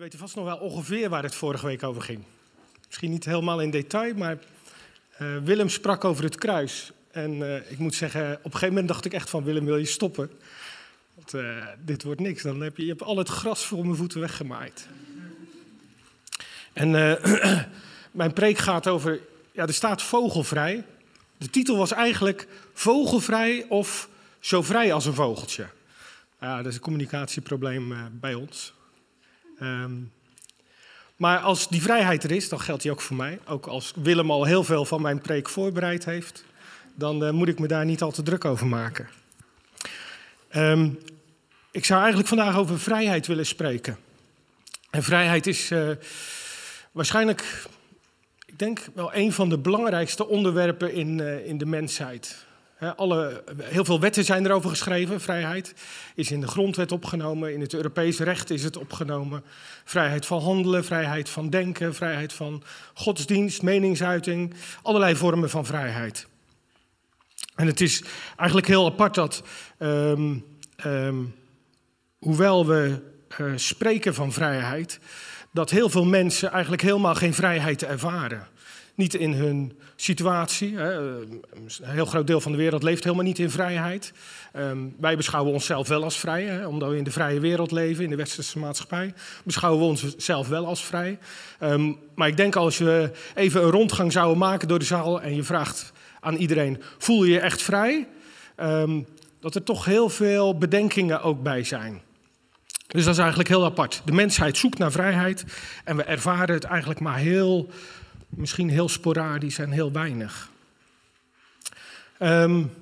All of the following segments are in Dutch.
weten vast nog wel ongeveer waar het vorige week over ging. Misschien niet helemaal in detail, maar uh, Willem sprak over het kruis. En uh, ik moet zeggen, op een gegeven moment dacht ik echt van Willem, wil je stoppen? Want uh, dit wordt niks. Dan heb je, je hebt al het gras voor mijn voeten weggemaaid. En mijn preek gaat over, ja, er staat vogelvrij. De titel was eigenlijk Vogelvrij of Zo vrij als een vogeltje. Dat is een communicatieprobleem bij ons. Um, maar als die vrijheid er is, dan geldt die ook voor mij. Ook als Willem al heel veel van mijn preek voorbereid heeft, dan uh, moet ik me daar niet al te druk over maken. Um, ik zou eigenlijk vandaag over vrijheid willen spreken. En vrijheid is uh, waarschijnlijk, ik denk wel een van de belangrijkste onderwerpen in, uh, in de mensheid alle, heel veel wetten zijn erover geschreven. Vrijheid is in de grondwet opgenomen, in het Europees recht is het opgenomen. Vrijheid van handelen, vrijheid van denken, vrijheid van godsdienst, meningsuiting, allerlei vormen van vrijheid. En het is eigenlijk heel apart dat, um, um, hoewel we uh, spreken van vrijheid, dat heel veel mensen eigenlijk helemaal geen vrijheid ervaren niet in hun situatie. Een heel groot deel van de wereld leeft helemaal niet in vrijheid. Um, wij beschouwen onszelf wel als vrij, omdat we in de vrije wereld leven, in de westerse maatschappij. Beschouwen we onszelf wel als vrij. Um, maar ik denk als je even een rondgang zouden maken door de zaal en je vraagt aan iedereen: voel je je echt vrij? Um, dat er toch heel veel bedenkingen ook bij zijn. Dus dat is eigenlijk heel apart. De mensheid zoekt naar vrijheid en we ervaren het eigenlijk maar heel misschien heel sporadisch en heel weinig. Um,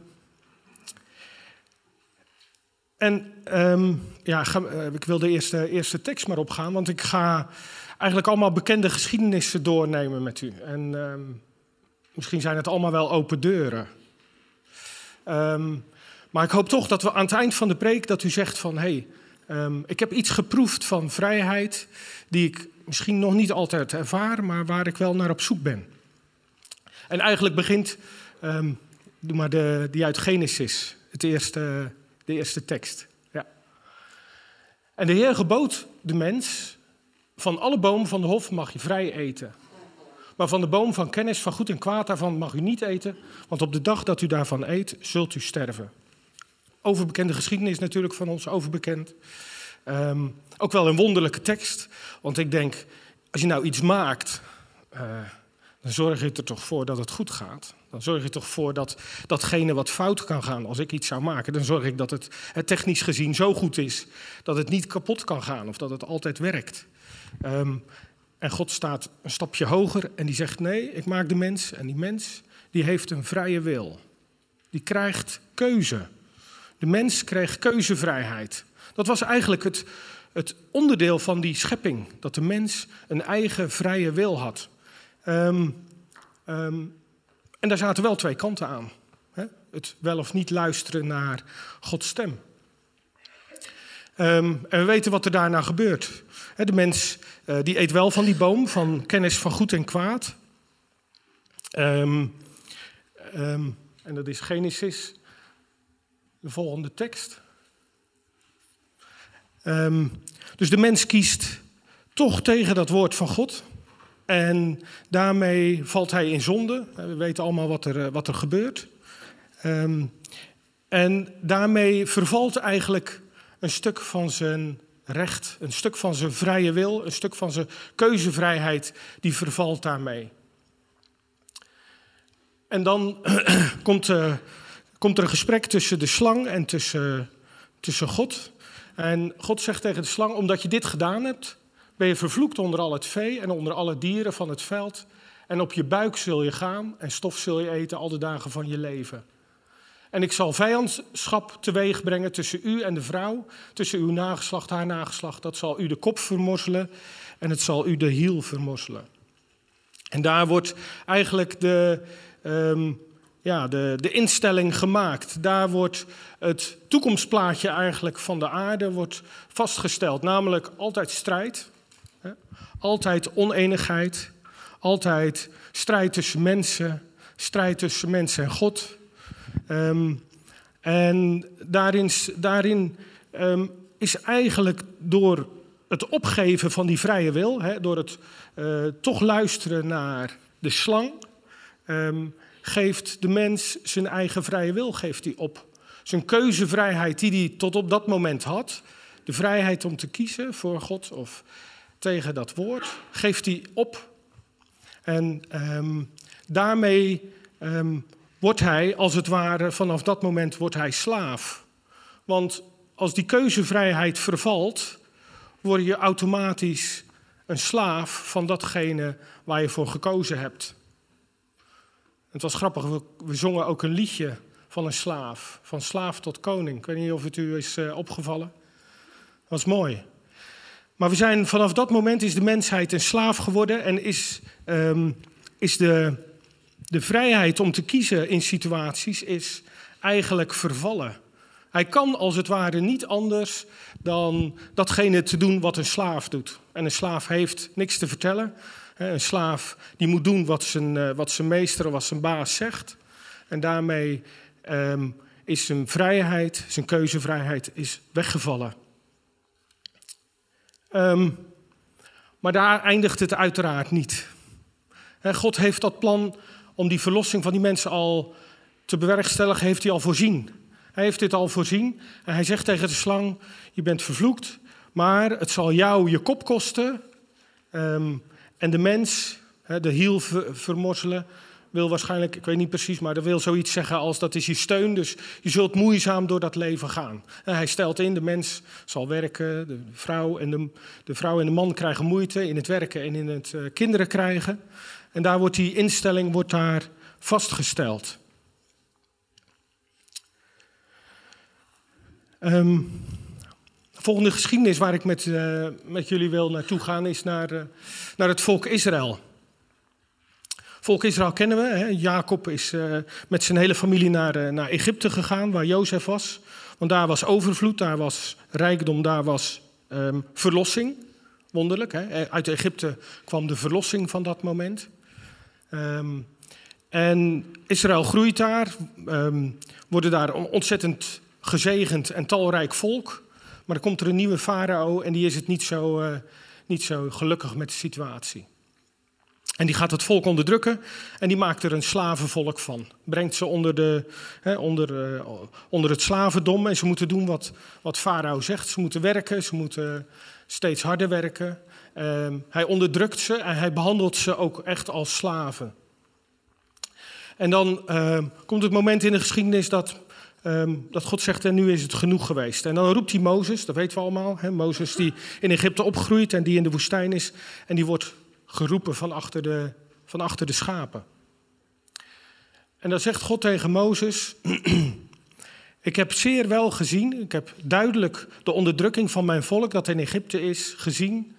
en um, ja, uh, ik wil de eerste, eerste tekst maar opgaan, want ik ga eigenlijk allemaal bekende geschiedenissen doornemen met u. En um, misschien zijn het allemaal wel open deuren. maar ik hoop toch dat we aan het eind van de preek dat u zegt van hé, hey, ik heb iets geproefd van vrijheid die ik misschien nog niet altijd ervaar, maar waar ik wel naar op zoek ben. En eigenlijk begint, um, doe maar de, die uit Genesis, het eerste, de eerste tekst. Ja. En de Heer gebood de mens, van alle bomen van de hof mag je vrij eten. Maar van de boom van kennis van goed en kwaad, daarvan mag u niet eten, want op de dag dat u daarvan eet, zult u sterven. Overbekende geschiedenis natuurlijk van ons, overbekend. Um, ook wel een wonderlijke tekst, want ik denk, als je nou iets maakt, uh, dan zorg je er toch voor dat het goed gaat. Dan zorg je toch voor dat datgene wat fout kan gaan, als ik iets zou maken, dan zorg ik dat het, technisch gezien zo goed is dat het niet kapot kan gaan of dat het altijd werkt. Um, en God staat een stapje hoger en die zegt: Nee, ik maak de mens. En die mens die heeft een vrije wil. Die krijgt keuze. De mens kreeg keuzevrijheid. Dat was eigenlijk het, het onderdeel van die schepping, dat de mens een eigen vrije wil had. Um, um, en daar zaten wel twee kanten aan. Hè? Het wel of niet luisteren naar Gods stem. Um, en we weten wat er daarna gebeurt. de mens uh, die eet wel van die boom, van kennis van goed en kwaad. en dat is Genesis, de volgende tekst. Um, dus de mens kiest toch tegen dat woord van God. En daarmee valt hij in zonde. We weten allemaal wat er, eh, wat er gebeurt. Um, en daarmee vervalt eigenlijk een stuk van zijn recht, een stuk van zijn vrije wil, een stuk van zijn keuzevrijheid, die vervalt daarmee. En dan komt, uh, komt er een gesprek tussen de slang en tussen, tussen God. En God zegt tegen de slang: Omdat je dit gedaan hebt, ben je vervloekt onder al het vee en onder alle dieren van het veld. En op je buik zul je gaan en stof zul je eten al de dagen van je leven. En ik zal vijandschap teweeg brengen tussen u en de vrouw, tussen uw nageslacht, haar nageslacht. Dat zal u de kop vermorzelen en het zal u de hiel vermorzelen. En daar wordt eigenlijk de, um, ja, de, de instelling gemaakt. Daar wordt het toekomstplaatje eigenlijk van de aarde wordt vastgesteld. Namelijk altijd strijd, hè? altijd oneenigheid, altijd strijd tussen mensen, strijd tussen mensen en God. Um, en daarin, daarin um, is eigenlijk door het opgeven van die vrije wil, hè, door het uh, toch luisteren naar de slang, um, geeft de mens zijn eigen vrije wil geeft hij op. Zijn keuzevrijheid die hij tot op dat moment had, de vrijheid om te kiezen voor God of tegen dat woord, geeft hij op. En um, daarmee um, wordt hij, als het ware, vanaf dat moment wordt hij slaaf. Want als die keuzevrijheid vervalt, word je automatisch een slaaf van datgene waar je voor gekozen hebt. Het was grappig, we, zongen ook een liedje van een slaaf, van slaaf tot koning. Ik weet niet of het u is uh, opgevallen. Dat was mooi. Maar we zijn, vanaf dat moment is de mensheid een slaaf geworden en is, um, is de, de vrijheid om te kiezen in situaties is eigenlijk vervallen. Hij kan als het ware niet anders dan datgene te doen wat een slaaf doet. En een slaaf heeft niks te vertellen. Een slaaf die moet doen wat zijn, eh, wat zijn meester of wat zijn baas zegt. En daarmee um, is zijn vrijheid, zijn keuzevrijheid, is weggevallen. Um, maar daar eindigt het uiteraard niet. God heeft dat plan om die verlossing van die mensen al te bewerkstelligen, heeft hij al voorzien. Hij heeft dit al voorzien en hij zegt tegen de slang, je bent vervloekt, maar het zal jou je kop kosten. Um, en de mens, de hiel vermorzelen, wil waarschijnlijk, ik weet niet precies, maar dat wil zoiets zeggen als dat is je steun. Dus je zult moeizaam door dat leven gaan. Hij stelt in, de mens zal werken, de vrouw en de, de vrouw en de man krijgen moeite in het werken en in het uh, kinderen krijgen. En daar wordt die instelling wordt daar vastgesteld. Um, volgende geschiedenis waar ik met, uh, met jullie wil naartoe gaan is naar, uh, naar het volk Israël. Volk Israël kennen we. Hè? Jacob is uh, met zijn hele familie naar, naar Egypte gegaan, waar Jozef was. Want daar was overvloed, daar was rijkdom, daar was um, verlossing. Wonderlijk. Hè? Uit Egypte kwam de verlossing van dat moment. Um, en Israël groeit daar, um, worden daar ontzettend gezegend en talrijk volk. Maar dan komt er een nieuwe farao en die is het niet zo, uh, niet zo gelukkig met de situatie. En die gaat het volk onderdrukken en die maakt er een slavenvolk van. Brengt ze onder, de, hè, onder, uh, onder het slavendom en ze moeten doen wat, wat farao zegt. Ze moeten werken, ze moeten steeds harder werken. Uh, hij onderdrukt ze en hij behandelt ze ook echt als slaven. En dan uh, komt het moment in de geschiedenis dat Um, dat God zegt, en nu is het genoeg geweest. En dan roept hij Mozes, dat weten we allemaal. Mozes die in Egypte opgroeit en die in de woestijn is. En die wordt geroepen van achter de, van achter de schapen. En dan zegt God tegen Mozes, ik heb zeer wel gezien, ik heb duidelijk de onderdrukking van mijn volk dat in Egypte is gezien.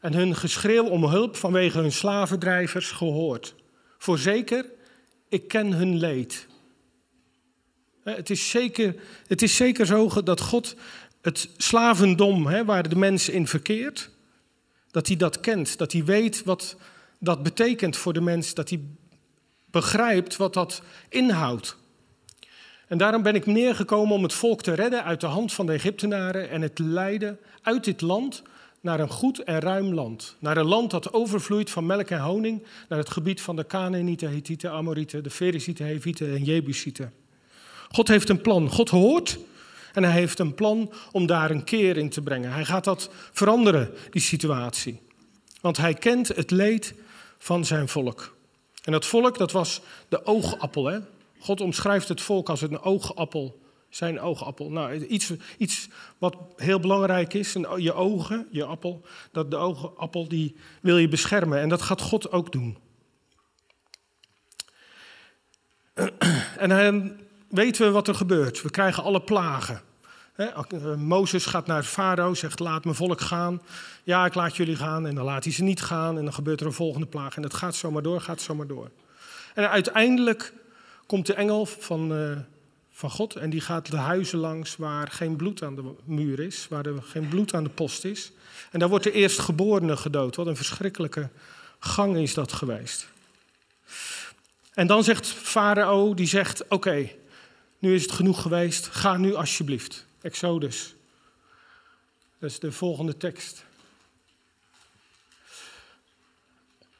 En hun geschreeuw om hulp vanwege hun slavendrijvers gehoord. Voorzeker, ik ken hun leed. Het is zeker, het is zeker zo dat God het slavendom hè, waar de mens in verkeert, dat hij dat kent, dat hij weet wat dat betekent voor de mens, dat hij begrijpt wat dat inhoudt. En daarom ben ik neergekomen om het volk te redden uit de hand van de Egyptenaren en het leiden uit dit land naar een goed en ruim land. Naar een land dat overvloeit van melk en honing, naar het gebied van de Canaanieten, Hethieten, Amorieten, de Ferizieten, Hevieten en Jebusieten. God heeft een plan. God hoort en hij heeft een plan om daar een keer in te brengen. Hij gaat dat veranderen, die situatie. Want hij kent het leed van zijn volk. En dat volk, dat was de oogappel. Hè? God omschrijft het volk als een oogappel. Zijn oogappel. Nou, iets, iets wat heel belangrijk is, je ogen, je appel, dat de oogappel die wil je beschermen. En dat gaat God ook doen. En hij, weten we wat er gebeurt. We krijgen alle plagen. Eh, Mozes gaat naar Farao, zegt laat mijn volk gaan. Ja, ik laat jullie gaan. En dan laat hij ze niet gaan. En dan gebeurt er een volgende plaag. En dat gaat zomaar door, gaat zomaar door. En uiteindelijk komt de engel van, uh, van God. En die gaat de huizen langs waar geen bloed aan de muur is. Waar er geen bloed aan de post is. En daar wordt de eerstgeborene gedood. Wat een verschrikkelijke gang is dat geweest. En dan zegt Farao, die zegt, oké, nu is het genoeg geweest. Ga nu alsjeblieft. Exodus. Dat is de volgende tekst.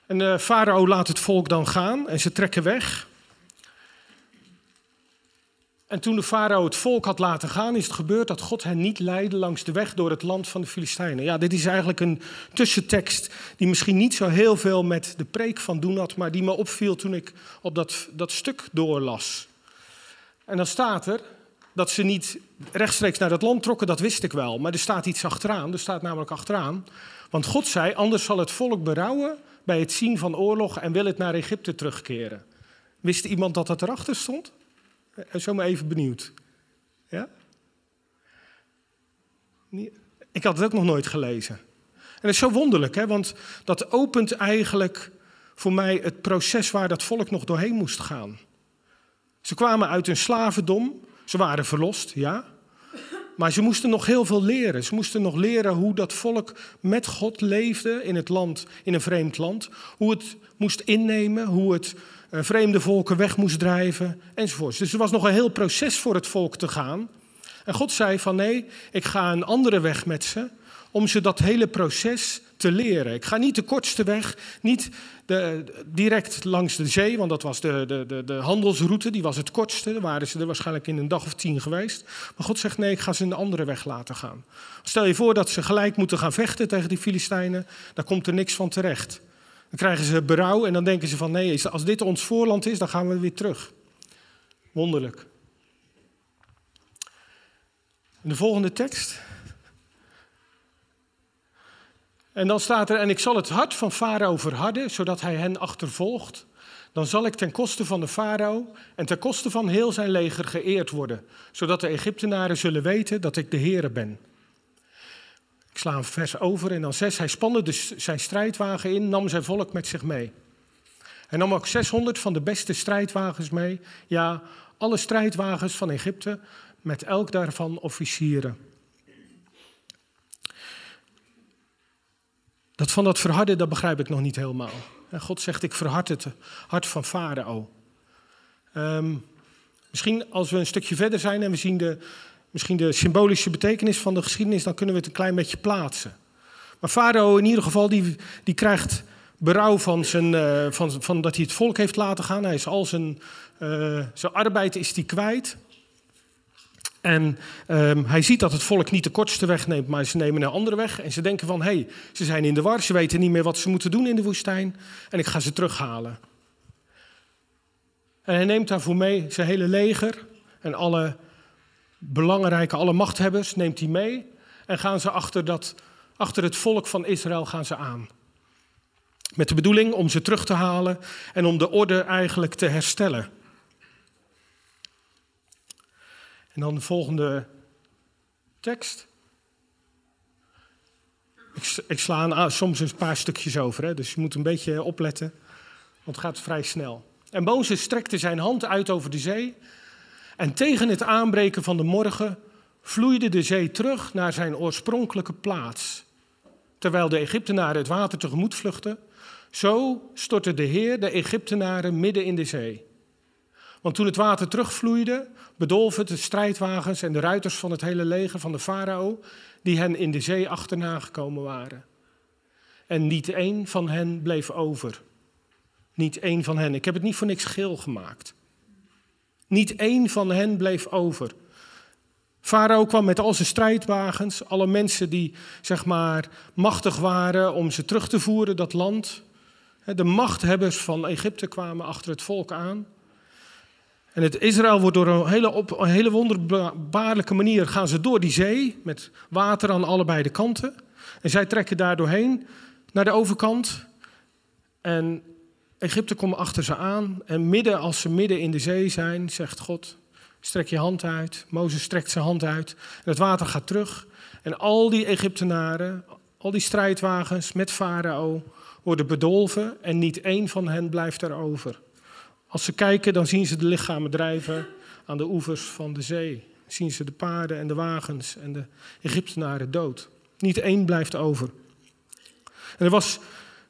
En de farao laat het volk dan gaan en ze trekken weg. En toen de farao het volk had laten gaan, is het gebeurd dat God hen niet leidde langs de weg door het land van de Filistijnen. Ja, dit is eigenlijk een tussentekst die misschien niet zo heel veel met de preek van doen had, maar die me opviel toen ik op dat, dat stuk doorlas. En dan staat er dat ze niet rechtstreeks naar dat land trokken, dat wist ik wel. Maar er staat iets achteraan, er staat namelijk achteraan. Want God zei, anders zal het volk berouwen bij het zien van oorlog en wil het naar Egypte terugkeren. Wist iemand dat dat erachter stond? Eh, zo maar even benieuwd. Ja? Ik had het ook nog nooit gelezen. En dat is zo wonderlijk, hè? want dat opent eigenlijk voor mij het proces waar dat volk nog doorheen moest gaan. Ze kwamen uit een slavendom, ze waren verlost, ja. Maar ze moesten nog heel veel leren. Ze moesten nog leren hoe dat volk met God leefde in het land, in een vreemd land. Hoe het moest innemen, hoe het eh, vreemde volken weg moest drijven enzovoort. Dus er was nog een heel proces voor het volk te gaan. En God zei van nee, ik ga een andere weg met ze om ze dat hele proces te leren. Ik ga niet de kortste weg, niet de, direct langs de zee, want dat was de, de, de, de handelsroute, die was het kortste. Daar waren ze er waarschijnlijk in een dag of tien geweest. Maar God zegt nee, ik ga ze een andere weg laten gaan. Stel je voor dat ze gelijk moeten gaan vechten tegen die Filistijnen, daar komt er niks van terecht. Dan krijgen ze berouw en dan denken ze van nee, als dit ons voorland is, dan gaan we weer terug. Wonderlijk. De volgende tekst. En dan staat er, en ik zal het hart van Farao verharden, zodat hij hen achtervolgt. Dan zal ik ten koste van de farao en ten koste van heel zijn leger geëerd worden, zodat de Egyptenaren zullen weten dat ik de Heere ben. Ik sla een vers over en dan zes. Hij spande zijn strijdwagen in, nam zijn volk met zich mee. Hij nam ook 600 van de beste strijdwagens mee. Ja, alle strijdwagens van Egypte, met elk daarvan officieren. Dat van dat verharden, dat begrijp ik nog niet helemaal. God zegt, ik verhard het hart van Farao. Um, misschien als we een stukje verder zijn en we zien de, misschien de symbolische betekenis van de geschiedenis, dan kunnen we het een klein beetje plaatsen. Maar Farao in ieder geval, die, die krijgt berouw van, zijn, uh, van, van dat hij het volk heeft laten gaan. Hij is al zijn, uh, zijn arbeid is die kwijt. En um, hij ziet dat het volk niet de kortste weg neemt, maar ze nemen een andere weg. En ze denken van, hé, hey, ze zijn in de war, ze weten niet meer wat ze moeten doen in de woestijn. En ik ga ze terughalen. En hij neemt daarvoor mee zijn hele leger en alle belangrijke, alle machthebbers neemt hij mee. En gaan ze achter, dat, achter het volk van Israël gaan ze aan. Met de bedoeling om ze terug te halen en om de orde eigenlijk te herstellen. En dan de volgende tekst. Ik, ik sla soms een paar stukjes over, hè, dus je moet een beetje opletten, want het gaat vrij snel. En Mozes strekte zijn hand uit over de zee. En tegen het aanbreken van de morgen vloeide de zee terug naar zijn oorspronkelijke plaats. Terwijl de Egyptenaren het water tegemoet vluchtten, zo stortte de Heer de Egyptenaren midden in de zee. Want toen het water terugvloeide, bedolven de strijdwagens en de ruiters van het hele leger van de farao, die hen in de zee achterna gekomen waren. En niet één van hen bleef over. Niet één van hen. Ik heb het niet voor niks geel gemaakt. Niet één van hen bleef over. Farao kwam met al zijn strijdwagens, alle mensen die zeg maar machtig waren om ze terug te voeren, dat land. De machthebbers van Egypte kwamen achter het volk aan. En het Israël wordt door een hele, op een hele wonderbaarlijke manier gaan ze door die zee met water aan allebei de kanten. En zij trekken daar doorheen naar de overkant. En Egypte komt achter ze aan. En midden als ze midden in de zee zijn, zegt God: strek je hand uit. Mozes strekt zijn hand uit. Het water gaat terug. En al die Egyptenaren, al die strijdwagens met Farao worden bedolven. En niet één van hen blijft er over. Als ze kijken, dan zien ze de lichamen drijven aan de oevers van de zee. Zien ze de paarden en de wagens en de Egyptenaren dood. Niet één blijft over. Er was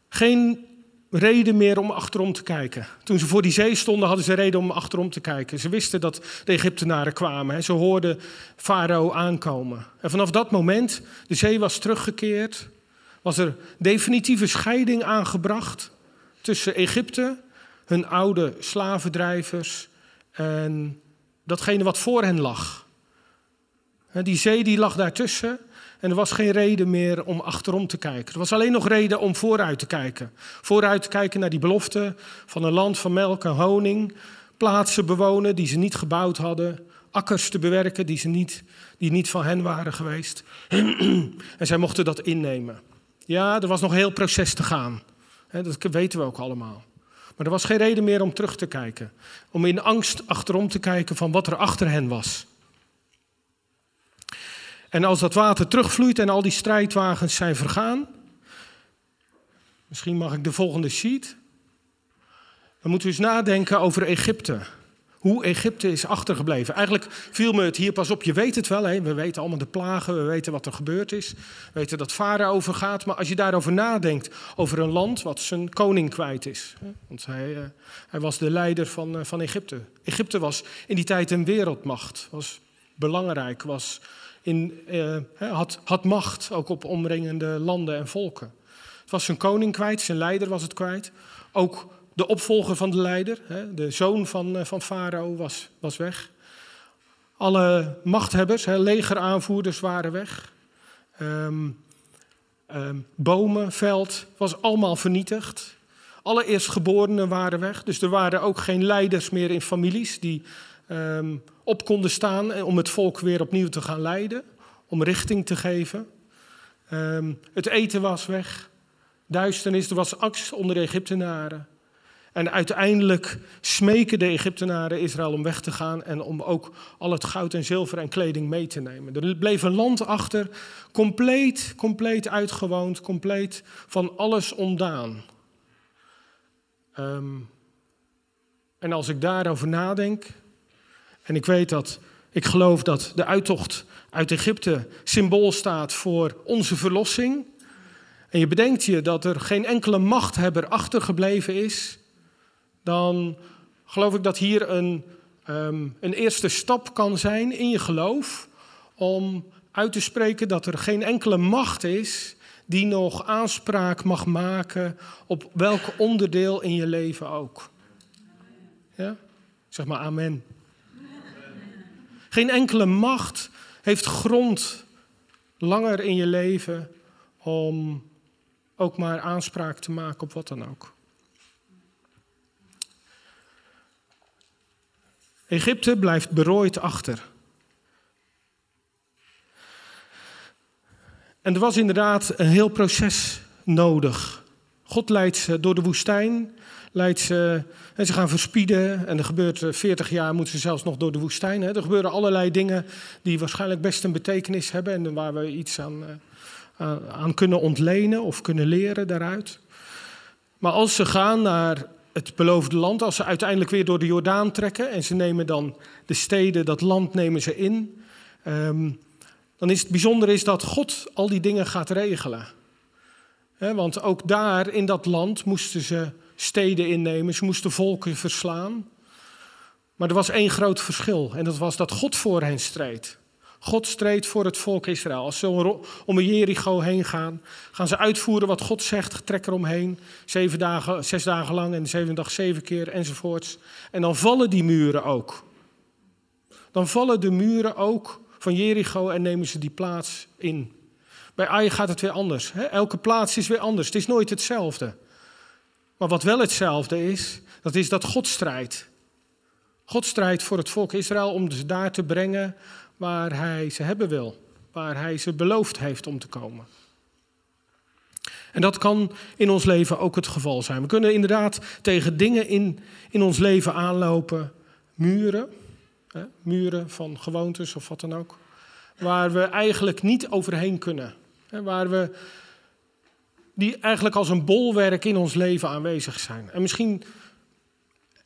geen reden meer om achterom te kijken. Toen ze voor die zee stonden, hadden ze reden om achterom te kijken. Ze wisten dat de Egyptenaren kwamen. Ze hoorden Farao aankomen. En vanaf dat moment, de zee was teruggekeerd, was er definitieve scheiding aangebracht tussen Egypte, hun oude slavendrijvers en datgene wat voor hen lag. Die zee die lag daartussen en er was geen reden meer om achterom te kijken. Er was alleen nog reden om vooruit te kijken. Vooruit te kijken naar die belofte van een land van melk en honing. Plaatsen bewonen die ze niet gebouwd hadden. Akkers te bewerken die, ze niet, die niet van hen waren geweest. en zij mochten dat innemen. Ja, er was nog een heel proces te gaan. Dat weten we ook allemaal. Maar er was geen reden meer om terug te kijken. Om in angst achterom te kijken van wat er achter hen was. En als dat water terugvloeit en al die strijdwagens zijn vergaan. Misschien mag ik de volgende sheet. Dan moeten we eens nadenken over Egypte. Hoe Egypte is achtergebleven. Eigenlijk viel me het hier pas op. Je weet het wel, hè? we weten allemaal de plagen, we weten wat er gebeurd is. We weten dat Farao overgaat. Maar als je daarover nadenkt, over een land wat zijn koning kwijt is. Hè? Want hij, uh, hij, was de leider van, uh, van Egypte. Egypte was in die tijd een wereldmacht. Was belangrijk, was in, uh, had, had macht ook op omringende landen en volken. Het was zijn koning kwijt, zijn leider was het kwijt. Ook de opvolger van de leider, de zoon van, eh, van Farao, was, was weg. Alle machthebbers, legeraanvoerders waren weg. Um, bomen, veld, was allemaal vernietigd. Alle eerstgeborenen waren weg. Dus er waren ook geen leiders meer in families die um, op konden staan om het volk weer opnieuw te gaan leiden. Om richting te geven. het eten was weg. Duisternis, er was angst onder de Egyptenaren. En uiteindelijk smeken de Egyptenaren Israël om weg te gaan en om ook al het goud en zilver en kleding mee te nemen. Er bleef een land achter, compleet, compleet uitgewoond, compleet van alles ontdaan. Um, en als ik daarover nadenk, en ik weet dat, ik geloof dat de uittocht uit Egypte symbool staat voor onze verlossing. En je bedenkt je dat er geen enkele machthebber achtergebleven is dan geloof ik dat hier een, um, een eerste stap kan zijn in je geloof om uit te spreken dat er geen enkele macht is die nog aanspraak mag maken op welk onderdeel in je leven ook. Ja? Zeg maar amen. Geen enkele macht heeft grond langer in je leven om ook maar aanspraak te maken op wat dan ook. Egypte blijft berooid achter. En er was inderdaad een heel proces nodig. God leidt ze door de woestijn, leidt ze, en ze gaan verspieden. En er gebeurt 40 eh, jaar, moeten ze zelfs nog door de woestijn. Er gebeuren allerlei dingen die waarschijnlijk best een betekenis hebben en waar we iets aan, eh, aan kunnen ontlenen of kunnen leren daaruit. Maar als ze gaan naar het beloofde land, als ze uiteindelijk weer door de Jordaan trekken en ze nemen dan de steden, dat land nemen ze in, um, dan is het bijzonder is dat God al die dingen gaat regelen. want ook daar in dat land moesten ze steden innemen, ze moesten volken verslaan. Maar er was één groot verschil en dat was dat God voor hen streed. God streed voor het volk Israël. Als ze om Jericho heen gaan, gaan ze uitvoeren wat God zegt, trek eromheen. Dagen, zes dagen lang en zeven dag zeven keer enzovoorts. En dan vallen die muren ook. Dan vallen de muren ook van Jericho en nemen ze die plaats in. Bij Ai gaat het weer anders. Elke plaats is weer anders. Het is nooit hetzelfde. Maar wat wel hetzelfde is, dat is dat God strijdt. God strijdt voor het volk Israël om ze daar te brengen waar hij ze hebben wil, waar hij ze beloofd heeft om te komen. En dat kan in ons leven ook het geval zijn. We kunnen inderdaad tegen dingen in, in ons leven aanlopen, muren, hè, muren van gewoontes of wat dan ook, waar we eigenlijk niet overheen kunnen. Hè, waar we, die eigenlijk als een bolwerk in ons leven aanwezig zijn. En misschien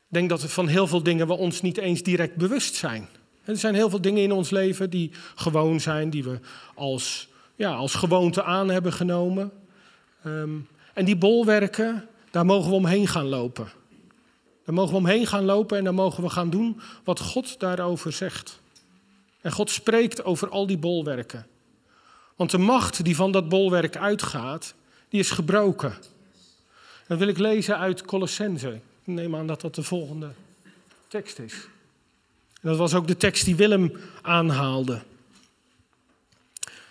denk dat van heel veel dingen we ons niet eens direct bewust zijn. Er zijn heel veel dingen in ons leven die gewoon zijn, die we als, ja, als gewoonte aan hebben genomen. Um, en die bolwerken, daar mogen we omheen gaan lopen. Daar mogen we omheen gaan lopen en dan mogen we gaan doen wat God daarover zegt. En God spreekt over al die bolwerken. Want de macht die van dat bolwerk uitgaat, die is gebroken. Dan wil ik lezen uit Colossense. Ik neem aan dat dat de volgende tekst is. Dat was ook de tekst die Willem aanhaalde.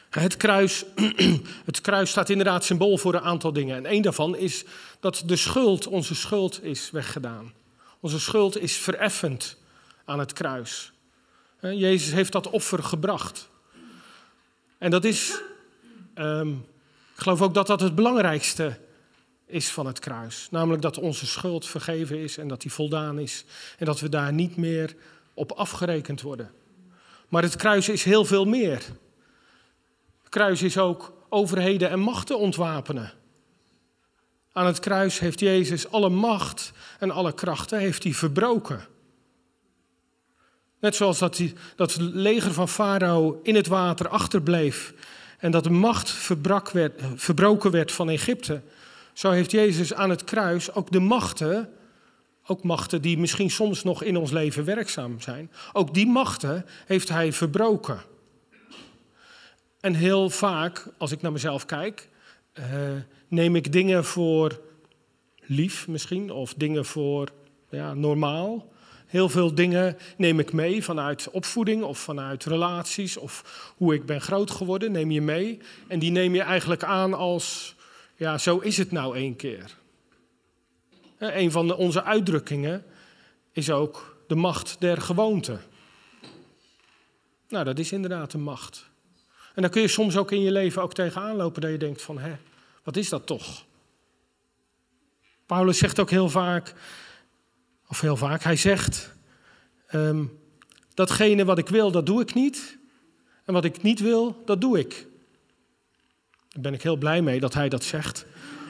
Het kruis, het kruis staat inderdaad symbool voor een aantal dingen. En één daarvan is dat de schuld, onze schuld, is weggedaan. Onze schuld is vereffend aan het kruis. Jezus heeft dat offer gebracht. En dat is, um, ik geloof ook dat dat het belangrijkste is van het kruis. Namelijk dat onze schuld vergeven is en dat die voldaan is. En dat we daar niet meer op afgerekend worden. Maar het kruis is heel veel meer. Het kruis is ook overheden en machten ontwapenen. Aan het kruis heeft Jezus alle macht en alle krachten heeft hij verbroken. Net zoals dat, die, dat het leger van Farao in het water achterbleef en dat de macht werd, verbroken werd van Egypte, zo heeft Jezus aan het kruis ook de machten, ook machten die misschien soms nog in ons leven werkzaam zijn, ook die machten heeft hij verbroken. En heel vaak, als ik naar mezelf kijk, uh, neem ik dingen voor lief misschien, of dingen voor ja, normaal. Heel veel dingen neem ik mee vanuit opvoeding of vanuit relaties of hoe ik ben groot geworden, neem je mee. En die neem je eigenlijk aan als, ja, zo is het nou één keer. Een van onze uitdrukkingen is ook de macht der gewoonte. Nou, dat is inderdaad een macht. En dan kun je soms ook in je leven ook tegenaan lopen dat je denkt van, hé, wat is dat toch? Paulus zegt ook heel vaak, of heel vaak, hij zegt, um, datgene wat ik wil, dat doe ik niet. En wat ik niet wil, dat doe ik. Daar ben ik heel blij mee dat hij dat zegt.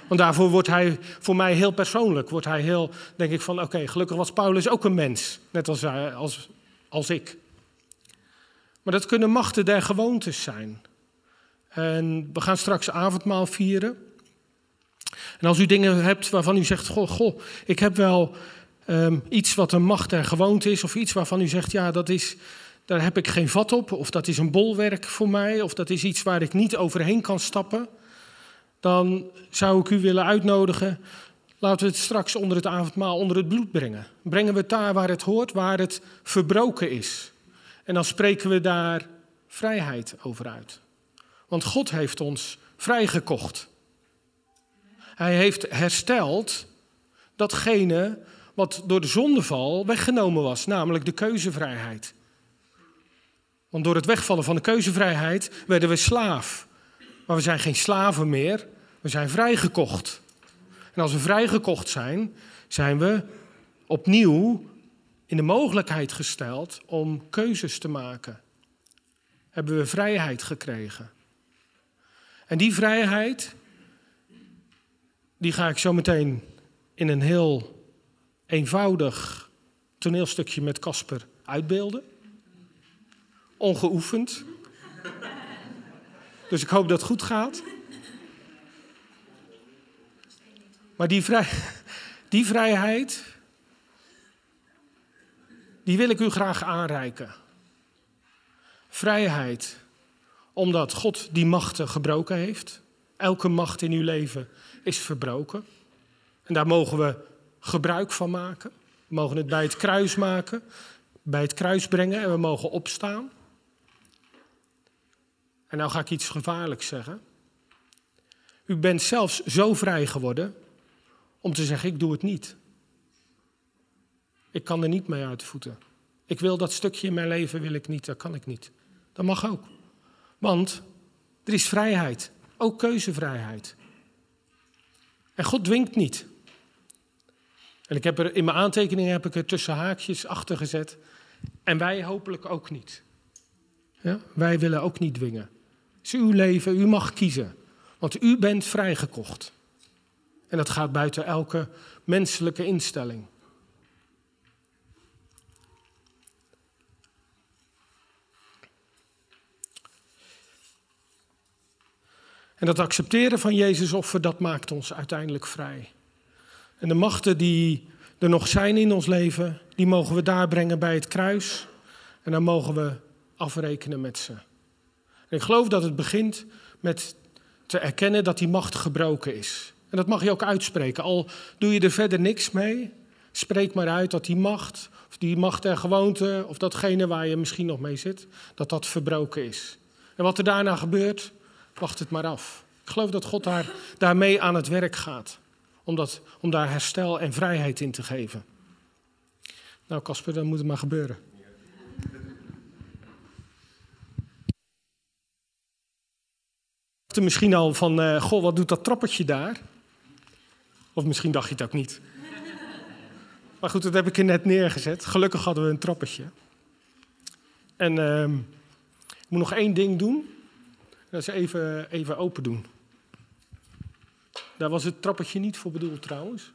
Want daarvoor wordt hij voor mij heel persoonlijk. Wordt hij heel, denk ik van, oké, gelukkig was Paulus ook een mens. Net als, als, als ik. Maar dat kunnen machten der gewoontes zijn. En we gaan straks avondmaal vieren. En als u dingen hebt waarvan u zegt: Goh, goh ik heb wel um, iets wat een macht der gewoonte is, of iets waarvan u zegt: Ja, dat is, daar heb ik geen vat op, of dat is een bolwerk voor mij, of dat is iets waar ik niet overheen kan stappen. Dan zou ik u willen uitnodigen. Laten we het straks onder het avondmaal onder het bloed brengen. Brengen we het daar waar het hoort, waar het verbroken is. En dan spreken we daar vrijheid over uit. Want God heeft ons vrijgekocht. Hij heeft hersteld datgene wat door de zondeval weggenomen was, namelijk de keuzevrijheid. Want door het wegvallen van de keuzevrijheid werden we slaaf. Maar we zijn geen slaven meer, we zijn vrijgekocht. En als we vrijgekocht zijn, zijn we opnieuw in de mogelijkheid gesteld om keuzes te maken. Hebben we vrijheid gekregen. En die vrijheid, die ga ik zo meteen in een heel eenvoudig toneelstukje met Casper uitbeelden. Ongeoefend. Dus ik hoop dat het goed gaat. Maar die, vrij, die vrijheid, die wil ik u graag aanreiken. Vrijheid, omdat God die machten gebroken heeft. Elke macht in uw leven is verbroken. En daar mogen we gebruik van maken. We mogen het bij het kruis maken, bij het kruis brengen en we mogen opstaan. En nou ga ik iets gevaarlijks zeggen. U bent zelfs zo vrij geworden om te zeggen: Ik doe het niet. Ik kan er niet mee uit de voeten. Ik wil dat stukje in mijn leven, wil ik niet, dat kan ik niet. Dat mag ook. Want er is vrijheid, ook keuzevrijheid. En God dwingt niet. En ik heb er in mijn aantekeningen heb ik er tussen haakjes achter gezet. En wij hopelijk ook niet. Ja? Wij willen ook niet dwingen. Het is uw leven, u mag kiezen. Want u bent vrijgekocht. En dat gaat buiten elke menselijke instelling. En dat accepteren van Jezus offer, dat maakt ons uiteindelijk vrij. En de machten die er nog zijn in ons leven, die mogen we daar brengen bij het kruis. En dan mogen we afrekenen met ze. En ik geloof dat het begint met te erkennen dat die macht gebroken is. En dat mag je ook uitspreken. Al doe je er verder niks mee, spreek maar uit dat die macht, of die macht en gewoonte, of datgene waar je misschien nog mee zit, dat dat verbroken is. En wat er daarna gebeurt, wacht het maar af. Ik geloof dat God daar, daarmee aan het werk gaat. Om, dat, om daar herstel en vrijheid in te geven. Nou, Casper, dan moet het maar gebeuren. Misschien al van, uh, goh, wat doet dat trappetje daar? Of misschien dacht je het ook niet. Maar goed, dat heb ik er net neergezet. Gelukkig hadden we een trappetje. En uh, ik moet nog één ding doen. Dat is even, even open doen. Daar was het trappetje niet voor bedoeld trouwens.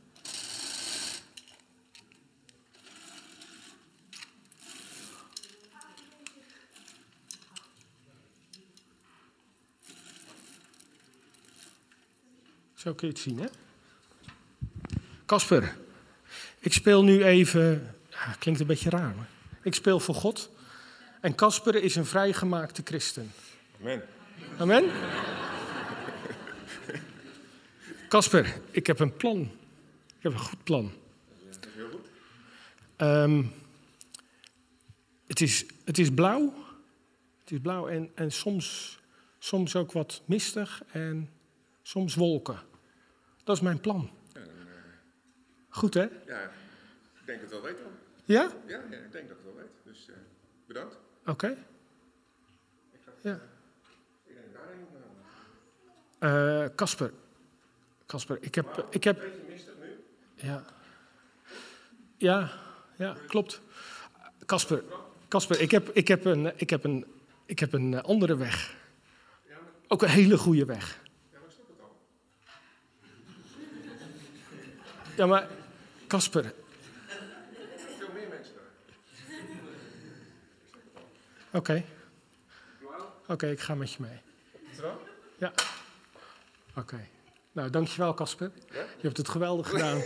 Zo kun je het zien, hè? Kasper, ik speel nu even. Ja, klinkt een beetje raar, maar. Ik speel voor God. En Kasper is een vrijgemaakte christen. Amen. Amen? Kasper, ik heb een plan. Ik heb een goed plan. Heel goed. Um, het, is, het is blauw. Het is blauw en, en soms, soms ook wat mistig en soms wolken. Dat is mijn plan. Goed hè? ja, ik denk dat het wel weet dan. Ja? Ja, ja, ik denk dat ik het wel weet. Dus uh, bedankt. Oké. Ik ga Ja. ik denk daarheen. Eh, Kasper. Kasper, ik heb. Ik heb beetje mistig nu. ja. ja, ja, klopt. Kasper, Kasper, ik heb, ik heb een, ik heb een, ik heb een eh, andere weg. Ook een hele goede weg. ja, maar ik snap het al. Ja, maar Kasper, Veel meer mensen daar. oké, oké, ik ga met je mee. Ja. Oké. Nou, dankjewel Kasper. Ja? Je hebt het geweldig gedaan.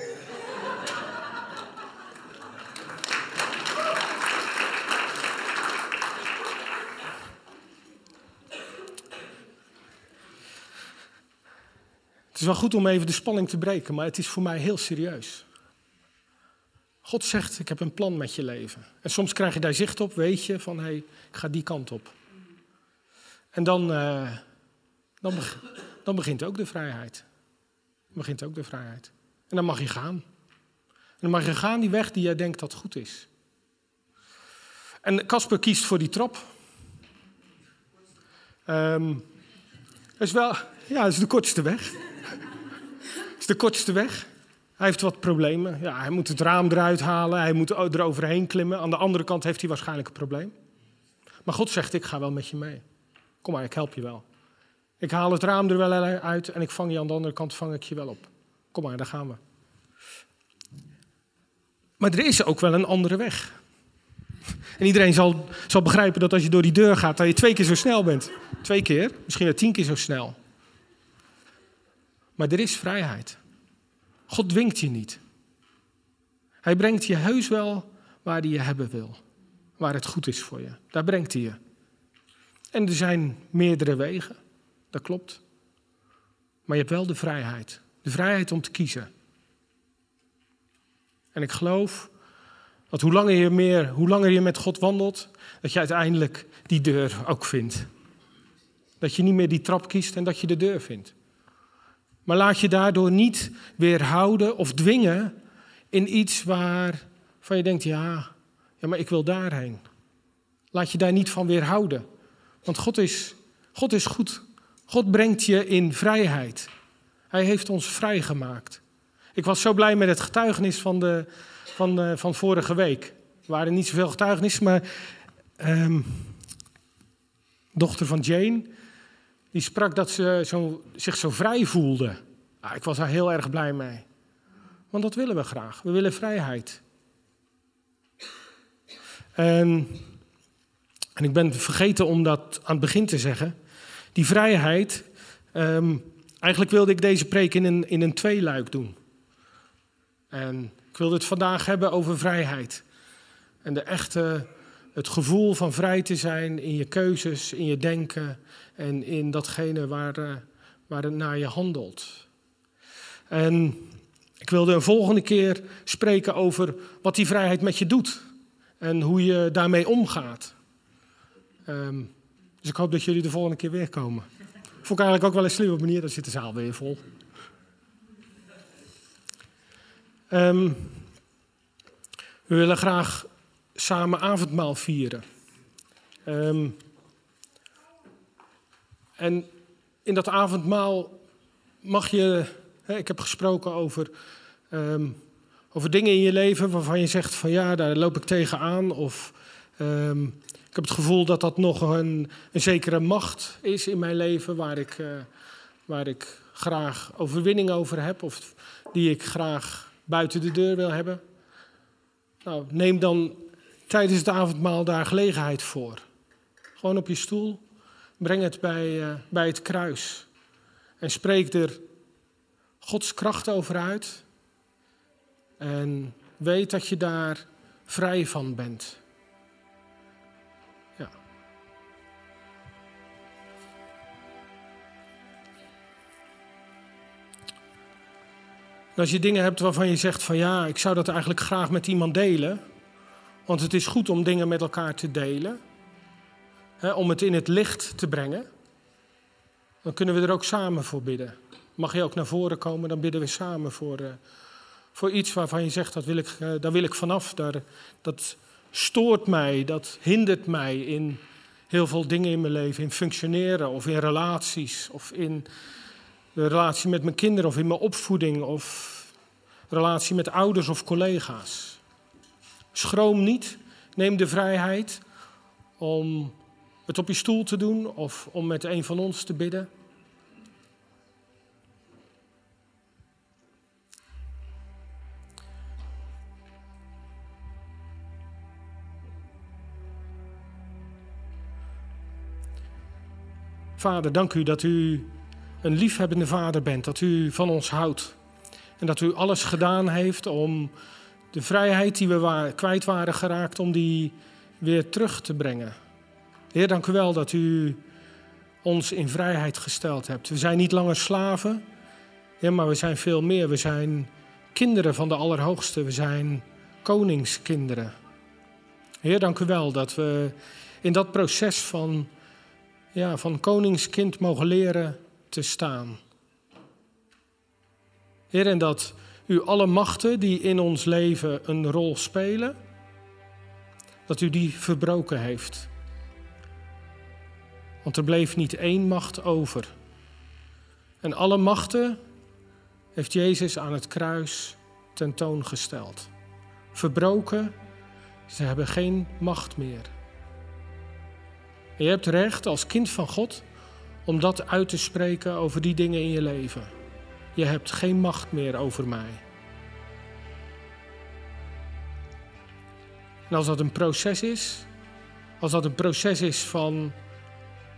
Het is wel goed om even de spanning te breken, maar het is voor mij heel serieus. God zegt, ik heb een plan met je leven. En soms krijg je daar zicht op, weet je, van hé, hey, ik ga die kant op. En dan, eh, dan, dan begint ook de vrijheid. Dan begint ook de vrijheid. En dan mag je gaan. En dan mag je gaan die weg die jij denkt dat goed is. En Casper kiest voor die trap. Dat is wel, ja, dat is de kortste weg. Dat is de kortste weg. Hij heeft wat problemen. Ja, hij moet het raam eruit halen, hij moet er overheen klimmen. Aan de andere kant heeft hij waarschijnlijk een probleem. Maar God zegt, ik ga wel met je mee. Kom maar, ik help je wel. Ik haal het raam er wel uit en ik vang je aan de andere kant vang ik je wel op. Kom maar, daar gaan we. Maar er is ook wel een andere weg. En iedereen zal, zal begrijpen dat als je door die deur gaat, dat je twee keer zo snel bent. Twee keer, misschien wel tien keer zo snel. Maar er is vrijheid. God dwingt je niet. Hij brengt je heus wel waar hij je hebben wil. Waar het goed is voor je. Daar brengt hij je. En er zijn meerdere wegen. Dat klopt. Maar je hebt wel de vrijheid. De vrijheid om te kiezen. En ik geloof dat hoe langer je, meer, hoe langer je met God wandelt, dat je uiteindelijk die deur ook vindt. Dat je niet meer die trap kiest en dat je de deur vindt. Maar laat je daardoor niet weerhouden of dwingen in iets waarvan je denkt, ja, ja, maar ik wil daarheen. Laat je daar niet van weerhouden. Want God is, God is goed. God brengt je in vrijheid. Hij heeft ons vrijgemaakt. Ik was zo blij met het getuigenis van, de, van, de, van vorige week. Er waren niet zoveel getuigenissen, maar ehm, dochter van Jane, die sprak dat ze zo, zich zo vrij voelde. Ah, ik was daar heel erg blij mee. Want dat willen we graag. We willen vrijheid. En, en ik ben vergeten om dat aan het begin te zeggen. Die vrijheid, ehm, eigenlijk wilde ik deze preek in een, in een tweeluik doen. En ik wilde het vandaag hebben over vrijheid. En de echte, het gevoel van vrij te zijn in je keuzes, in je denken en in datgene waar, uh, waar het naar je handelt. En ik wilde een volgende keer spreken over wat die vrijheid met je doet en hoe je daarmee omgaat. Ehm, dus ik hoop dat jullie de volgende keer weer komen. Vond ik eigenlijk ook wel een slimme manier, dan zit de zaal weer vol. Ehm, we willen graag samen avondmaal vieren. Ehm, en in dat avondmaal mag je. Hè, ik heb gesproken over, ehm, over dingen in je leven waarvan je zegt: van ja, daar loop ik tegenaan. Of ehm, ik heb het gevoel dat dat nog een, een zekere macht is in mijn leven waar ik, eh, waar ik graag overwinning over heb. Of die ik graag buiten de deur wil hebben. Nou, neem dan tijdens het avondmaal daar gelegenheid voor. Gewoon op je stoel. Breng het bij, uh, bij het kruis. En spreek er Gods kracht over uit. En weet dat je daar vrij van bent. Ja. Als je dingen hebt waarvan je zegt van ja, ik zou dat eigenlijk graag met iemand delen. Want het is goed om dingen met elkaar te delen. Hè, om het in het licht te brengen. Dan kunnen we er ook samen voor bidden. Mag je ook naar voren komen, dan bidden we samen voor, uh, voor iets waarvan je zegt, dat wil ik, uh, daar wil ik vanaf. Daar, dat stoort mij, dat hindert mij in heel veel dingen in mijn leven. In functioneren of in relaties of in de relatie met mijn kinderen of in mijn opvoeding of relatie met ouders of collega's. Schroom niet, neem de vrijheid om het op je stoel te doen of om met een van ons te bidden. Vader, dank u dat u een liefhebbende vader bent, dat u van ons houdt. En dat u alles gedaan heeft om de vrijheid die we kwijt waren geraakt, om die weer terug te brengen. Heer, dank u wel dat u ons in vrijheid gesteld hebt. We zijn niet langer slaven, maar we zijn veel meer. We zijn kinderen van de Allerhoogste. We zijn koningskinderen. Heer, dank u wel dat we in dat proces van, ja, van koningskind mogen leren te staan. Heer, en dat u alle machten die in ons leven een rol spelen, dat u die verbroken heeft. Want er bleef niet één macht over. En alle machten heeft Jezus aan het kruis tentoongesteld. Verbroken, ze hebben geen macht meer. Je hebt recht als kind van God om dat uit te spreken over die dingen in je leven. Je hebt geen macht meer over mij. En als dat een proces is, als dat een proces is van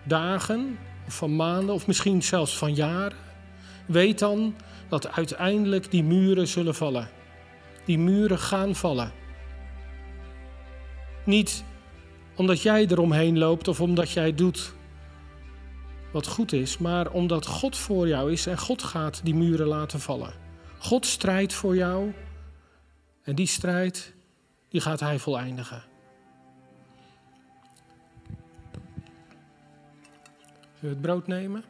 dagen, van maanden, of misschien zelfs van jaren, weet dan dat uiteindelijk die muren zullen vallen. Die muren gaan vallen. Niet omdat jij eromheen loopt of omdat jij doet wat goed is, maar omdat God voor jou is en God gaat die muren laten vallen. God strijdt voor jou en die strijd, die gaat Hij voleindigen. Het brood nemen?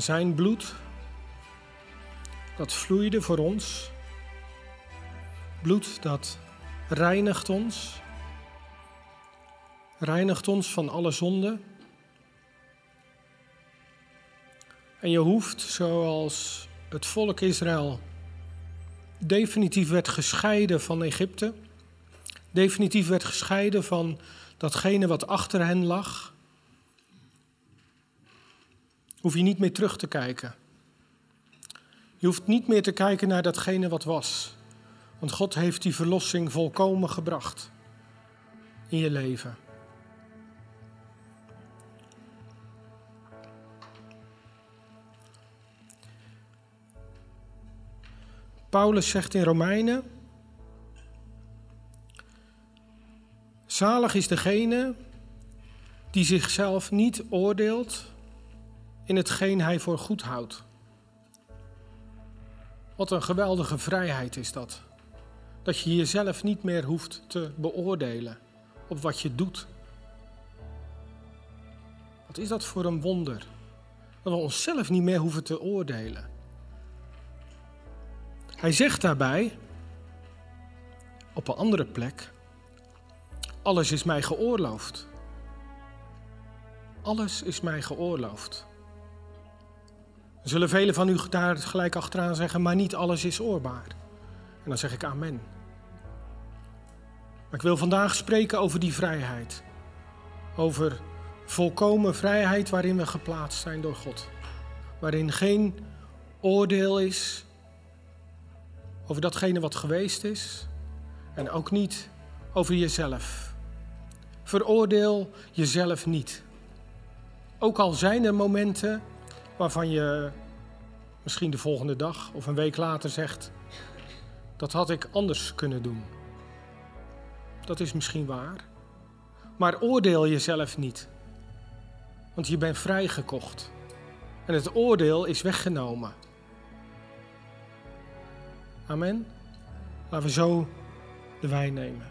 Zijn bloed, dat vloeide voor ons. Bloed dat reinigt ons. Reinigt ons van alle zonde. En je hoeft, zoals het volk Israël definitief werd gescheiden van Egypte, definitief werd gescheiden van datgene wat achter hen lag, hoef je niet meer terug te kijken. Je hoeft niet meer te kijken naar datgene wat was. Want God heeft die verlossing volkomen gebracht in je leven. Paulus zegt in Romeinen: Zalig is degene die zichzelf niet oordeelt in hetgeen hij voor goed houdt. Wat een geweldige vrijheid is dat. Dat je jezelf niet meer hoeft te beoordelen op wat je doet. Wat is dat voor een wonder? Dat we onszelf niet meer hoeven te oordelen. Hij zegt daarbij, op een andere plek, alles is mij geoorloofd. Alles is mij geoorloofd. Zullen velen van u daar gelijk achteraan zeggen, maar niet alles is oorbaar. En dan zeg ik amen. Maar ik wil vandaag spreken over die vrijheid. Over volkomen vrijheid waarin we geplaatst zijn door God. Waarin geen oordeel is over datgene wat geweest is. En ook niet over jezelf. Veroordeel jezelf niet. Ook al zijn er momenten waarvan je misschien de volgende dag of een week later zegt: dat had ik anders kunnen doen. Dat is misschien waar. Maar oordeel jezelf niet. Want je bent vrijgekocht. En het oordeel is weggenomen. Amen. Laten we zo de wijn nemen.